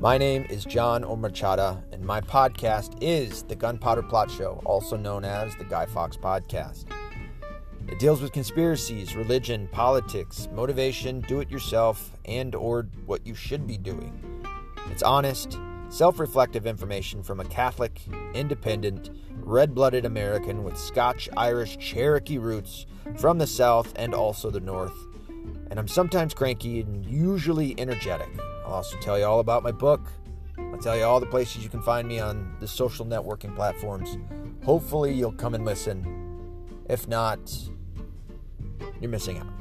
My name is John Omarchada, and my podcast is The Gunpowder Plot Show, also known as the Guy Fawkes Podcast. It deals with conspiracies, religion, politics, motivation, do it yourself, and or what you should be doing. It's honest, self-reflective information from a Catholic, independent, red-blooded American with Scotch, Irish, Cherokee roots from the South and also the North. And I'm sometimes cranky and usually energetic. I'll also tell you all about my book. I'll tell you all the places you can find me on the social networking platforms. Hopefully, you'll come and listen. If not, you're missing out.